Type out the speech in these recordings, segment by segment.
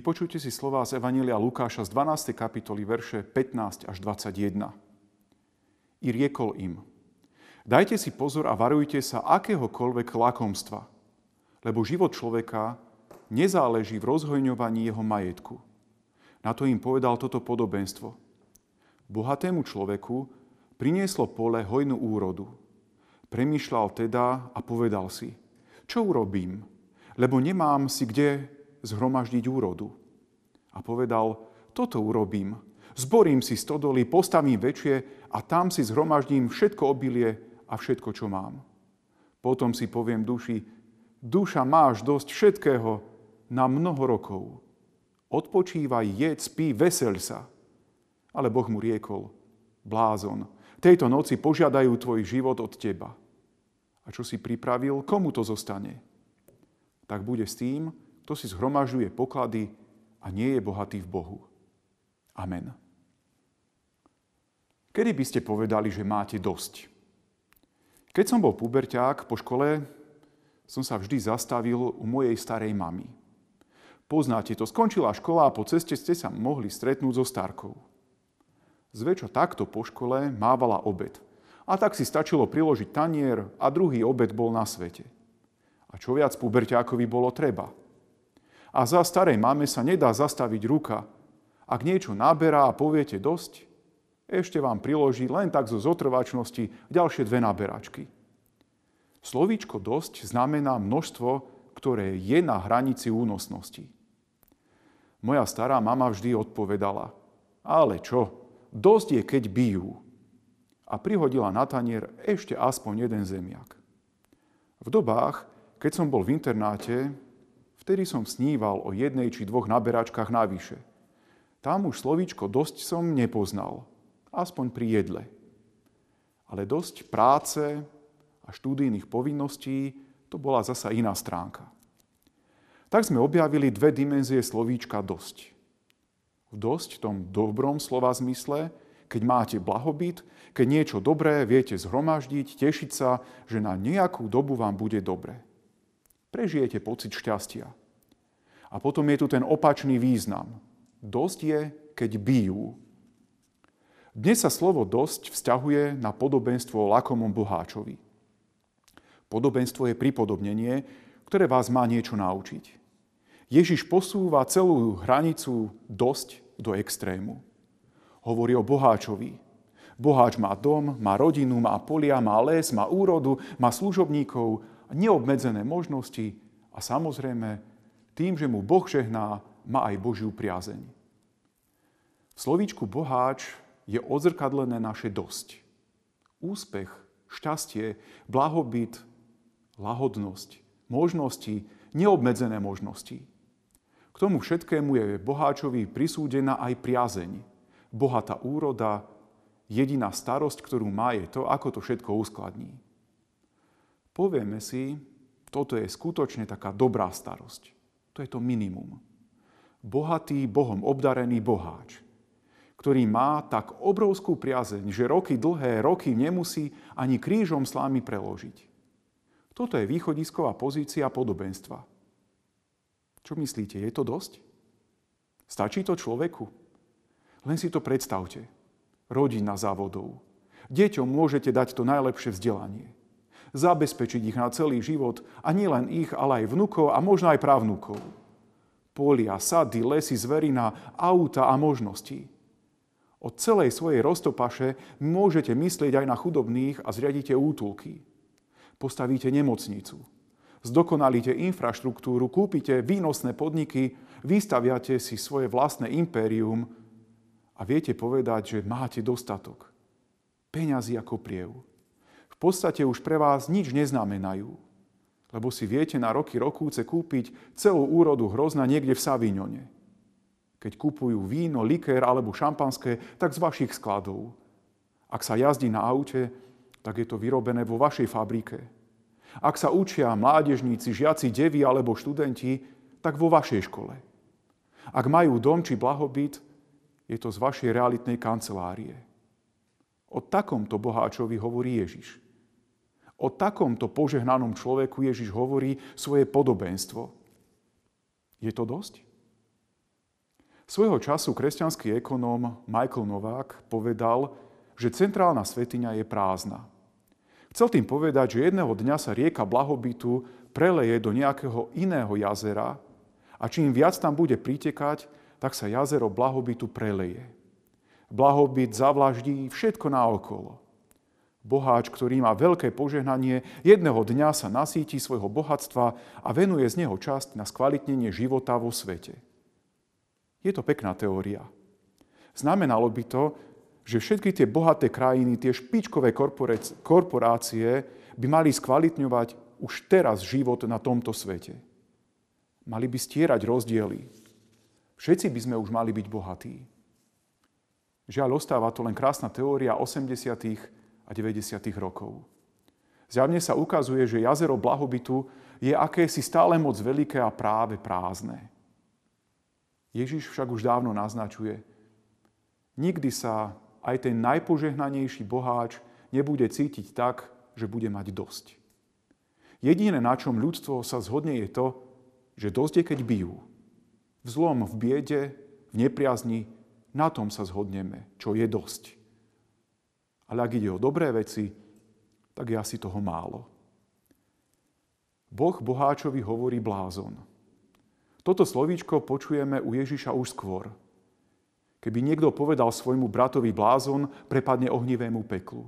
Vypočujte si slová z Evanília Lukáša z 12. kapitoly verše 15 až 21. I riekol im, dajte si pozor a varujte sa akéhokoľvek lakomstva, lebo život človeka nezáleží v rozhojňovaní jeho majetku. Na to im povedal toto podobenstvo. Bohatému človeku prinieslo pole hojnú úrodu. Premýšľal teda a povedal si, čo urobím, lebo nemám si kde zhromaždiť úrodu. A povedal, toto urobím. Zborím si stodoly, postavím väčšie a tam si zhromaždím všetko obilie a všetko, čo mám. Potom si poviem duši, duša máš dosť všetkého na mnoho rokov. Odpočívaj, jedz, spí, veseľ sa. Ale Boh mu riekol, blázon, tejto noci požiadajú tvoj život od teba. A čo si pripravil, komu to zostane? Tak bude s tým, kto si zhromažuje poklady a nie je bohatý v Bohu. Amen. Kedy by ste povedali, že máte dosť? Keď som bol puberťák po škole, som sa vždy zastavil u mojej starej mamy. Poznáte to, skončila škola a po ceste ste sa mohli stretnúť so starkou. Zväčša takto po škole mávala obed. A tak si stačilo priložiť tanier a druhý obed bol na svete. A čo viac puberťákovi bolo treba – a za starej mame sa nedá zastaviť ruka. Ak niečo naberá a poviete dosť, ešte vám priloží len tak zo zotrvačnosti ďalšie dve naberačky. Slovíčko dosť znamená množstvo, ktoré je na hranici únosnosti. Moja stará mama vždy odpovedala, ale čo, dosť je, keď bijú. A prihodila na tanier ešte aspoň jeden zemiak. V dobách, keď som bol v internáte, Vtedy som sníval o jednej či dvoch naberačkách navyše. Tam už slovíčko dosť som nepoznal, aspoň pri jedle. Ale dosť práce a štúdijných povinností to bola zasa iná stránka. Tak sme objavili dve dimenzie slovíčka dosť. V dosť tom dobrom slova zmysle, keď máte blahobyt, keď niečo dobré viete zhromaždiť, tešiť sa, že na nejakú dobu vám bude dobre prežijete pocit šťastia. A potom je tu ten opačný význam. Dosť je, keď bijú. Dnes sa slovo dosť vzťahuje na podobenstvo o lakomom boháčovi. Podobenstvo je pripodobnenie, ktoré vás má niečo naučiť. Ježiš posúva celú hranicu dosť do extrému. Hovorí o boháčovi. Boháč má dom, má rodinu, má polia, má les, má úrodu, má služobníkov neobmedzené možnosti a samozrejme tým, že mu Boh žehná, má aj Božiu priazeň. V slovíčku boháč je odzrkadlené naše dosť. Úspech, šťastie, blahobyt, lahodnosť, možnosti, neobmedzené možnosti. K tomu všetkému je boháčovi prisúdená aj priazeň, bohatá úroda, jediná starosť, ktorú má, je to, ako to všetko uskladní povieme si, toto je skutočne taká dobrá starosť. To je to minimum. Bohatý, Bohom obdarený boháč, ktorý má tak obrovskú priazeň, že roky dlhé, roky nemusí ani krížom slámy preložiť. Toto je východisková pozícia podobenstva. Čo myslíte, je to dosť? Stačí to človeku? Len si to predstavte. Rodina závodov. Deťom môžete dať to najlepšie vzdelanie zabezpečiť ich na celý život a nielen ich, ale aj vnukov a možno aj právnukov. Polia, sady, lesy, zverina, auta a možnosti. Od celej svojej roztopaše môžete myslieť aj na chudobných a zriadíte útulky. Postavíte nemocnicu. Zdokonalíte infraštruktúru, kúpite výnosné podniky, vystaviate si svoje vlastné impérium a viete povedať, že máte dostatok. Peňazí ako priev podstate už pre vás nič neznamenajú, lebo si viete na roky rokúce kúpiť celú úrodu hrozna niekde v Savignone. Keď kupujú víno, likér alebo šampanské, tak z vašich skladov. Ak sa jazdí na aute, tak je to vyrobené vo vašej fabrike. Ak sa učia mládežníci, žiaci, devy alebo študenti, tak vo vašej škole. Ak majú dom či blahobyt, je to z vašej realitnej kancelárie. O takomto boháčovi hovorí Ježiš. O takomto požehnanom človeku Ježiš hovorí svoje podobenstvo. Je to dosť? Svojho času kresťanský ekonóm Michael Novák povedal, že centrálna svetiňa je prázdna. Chcel tým povedať, že jedného dňa sa rieka blahobytu preleje do nejakého iného jazera a čím viac tam bude pritekať, tak sa jazero blahobytu preleje. Blahobyt zavlaždí všetko naokolo. Boháč, ktorý má veľké požehnanie, jedného dňa sa nasíti svojho bohatstva a venuje z neho časť na skvalitnenie života vo svete. Je to pekná teória. Znamenalo by to, že všetky tie bohaté krajiny, tie špičkové korporácie by mali skvalitňovať už teraz život na tomto svete. Mali by stierať rozdiely. Všetci by sme už mali byť bohatí. Žiaľ, ostáva to len krásna teória 80. a 90. rokov. Zjavne sa ukazuje, že jazero blahobytu je akési stále moc veľké a práve prázdne. Ježiš však už dávno naznačuje, nikdy sa aj ten najpožehnanejší boháč nebude cítiť tak, že bude mať dosť. Jediné, na čom ľudstvo sa zhodne, je to, že dosť je, keď bijú. V zlom, v biede, v nepriazni, na tom sa zhodneme, čo je dosť. Ale ak ide o dobré veci, tak je asi toho málo. Boh boháčovi hovorí blázon – toto slovíčko počujeme u Ježiša už skôr. Keby niekto povedal svojmu bratovi blázon, prepadne ohnivému peklu.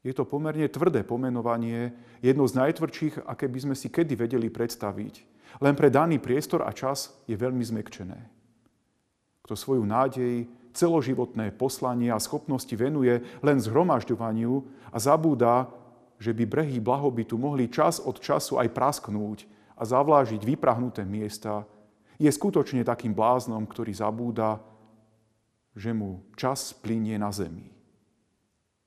Je to pomerne tvrdé pomenovanie, jedno z najtvrdších, aké by sme si kedy vedeli predstaviť. Len pre daný priestor a čas je veľmi zmekčené. Kto svoju nádej, celoživotné poslanie a schopnosti venuje len zhromažďovaniu a zabúda, že by brehy blahobytu mohli čas od času aj prasknúť a zavlážiť vyprahnuté miesta, je skutočne takým bláznom, ktorý zabúda, že mu čas plinie na zemi.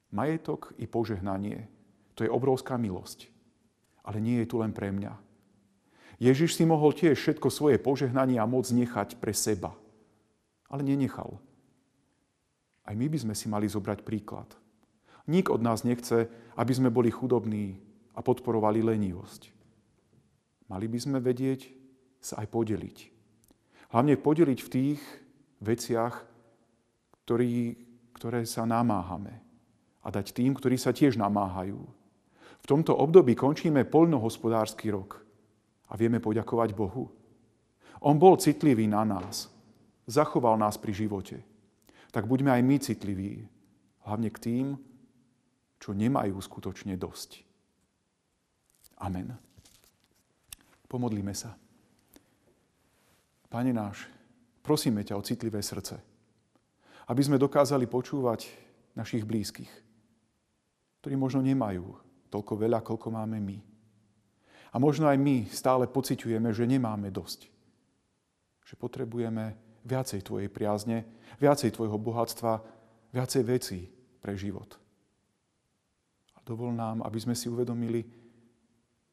Majetok i požehnanie, to je obrovská milosť. Ale nie je tu len pre mňa. Ježiš si mohol tiež všetko svoje požehnanie a moc nechať pre seba. Ale nenechal. Aj my by sme si mali zobrať príklad. Nik od nás nechce, aby sme boli chudobní a podporovali lenivosť. Mali by sme vedieť sa aj podeliť. Hlavne podeliť v tých veciach, ktorý, ktoré sa namáhame. A dať tým, ktorí sa tiež namáhajú. V tomto období končíme poľnohospodársky rok a vieme poďakovať Bohu. On bol citlivý na nás. Zachoval nás pri živote. Tak buďme aj my citliví. Hlavne k tým, čo nemajú skutočne dosť. Amen. Pomodlíme sa. Pane náš, prosíme ťa o citlivé srdce, aby sme dokázali počúvať našich blízkych, ktorí možno nemajú toľko veľa, koľko máme my. A možno aj my stále pociťujeme, že nemáme dosť. Že potrebujeme viacej Tvojej priazne, viacej Tvojho bohatstva, viacej vecí pre život. A dovol nám, aby sme si uvedomili,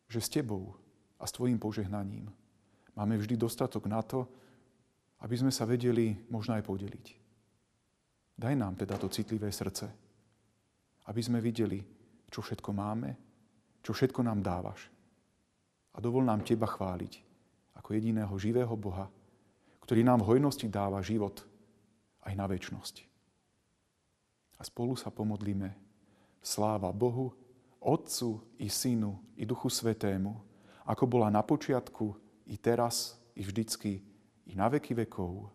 že s Tebou a s Tvojim požehnaním. Máme vždy dostatok na to, aby sme sa vedeli možno aj podeliť. Daj nám teda to citlivé srdce, aby sme videli, čo všetko máme, čo všetko nám dávaš. A dovol nám Teba chváliť ako jediného živého Boha, ktorý nám v hojnosti dáva život aj na väčnosť. A spolu sa pomodlíme. Sláva Bohu, Otcu i Synu i Duchu Svetému, ako bola na počiatku, i teraz, i vždycky, i na veky vekov.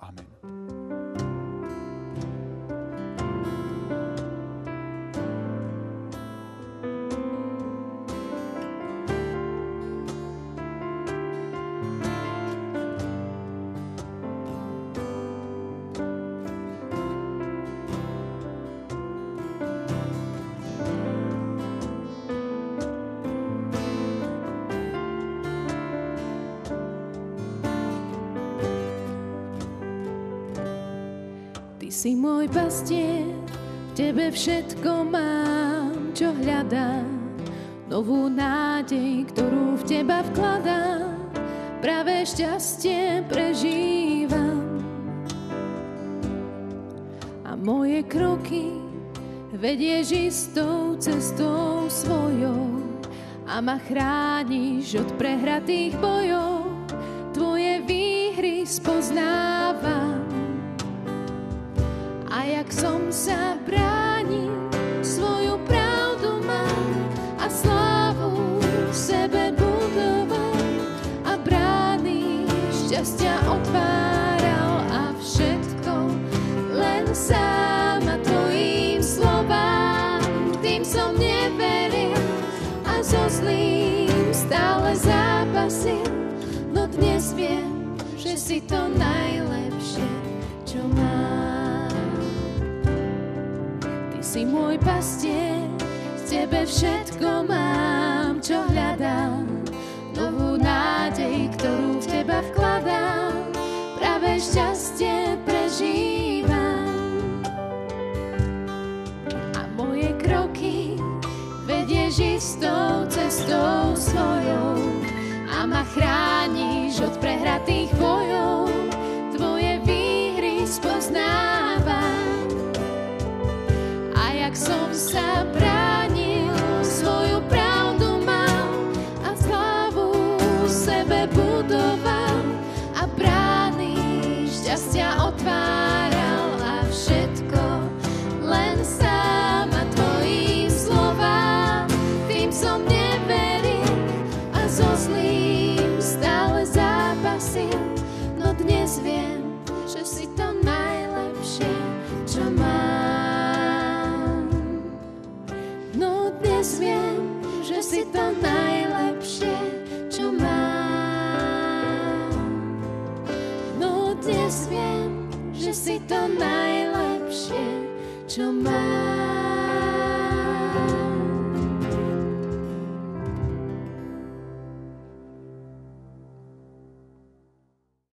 Amen. Si môj pastier, v tebe všetko mám, čo hľadám. Novú nádej, ktorú v teba vkladám, práve šťastie prežívam. A moje kroky vedieš istou cestou svojou a ma chrániš od prehratých bojov. Tvoje výhry spoznám jak som sa bránil, svoju pravdu mám a slávu v sebe budoval a brány šťastia otváral a všetko len sám a tvojim slovám. Tým som neveril a so zlým stále zápasil, no dnes viem, že si to najlepšie, čo mám. Si môj pastier, z tebe všetko mám, čo hľadám. Novú nádej, ktorú v teba vkladám, práve šťastie prežívam. A moje kroky vedieš istou cestou svojou a ma chrániš od prehratých bojov. No dnes viem, že si to najlepšie, čo mám. No dnes viem, že si to najlepšie, čo mám.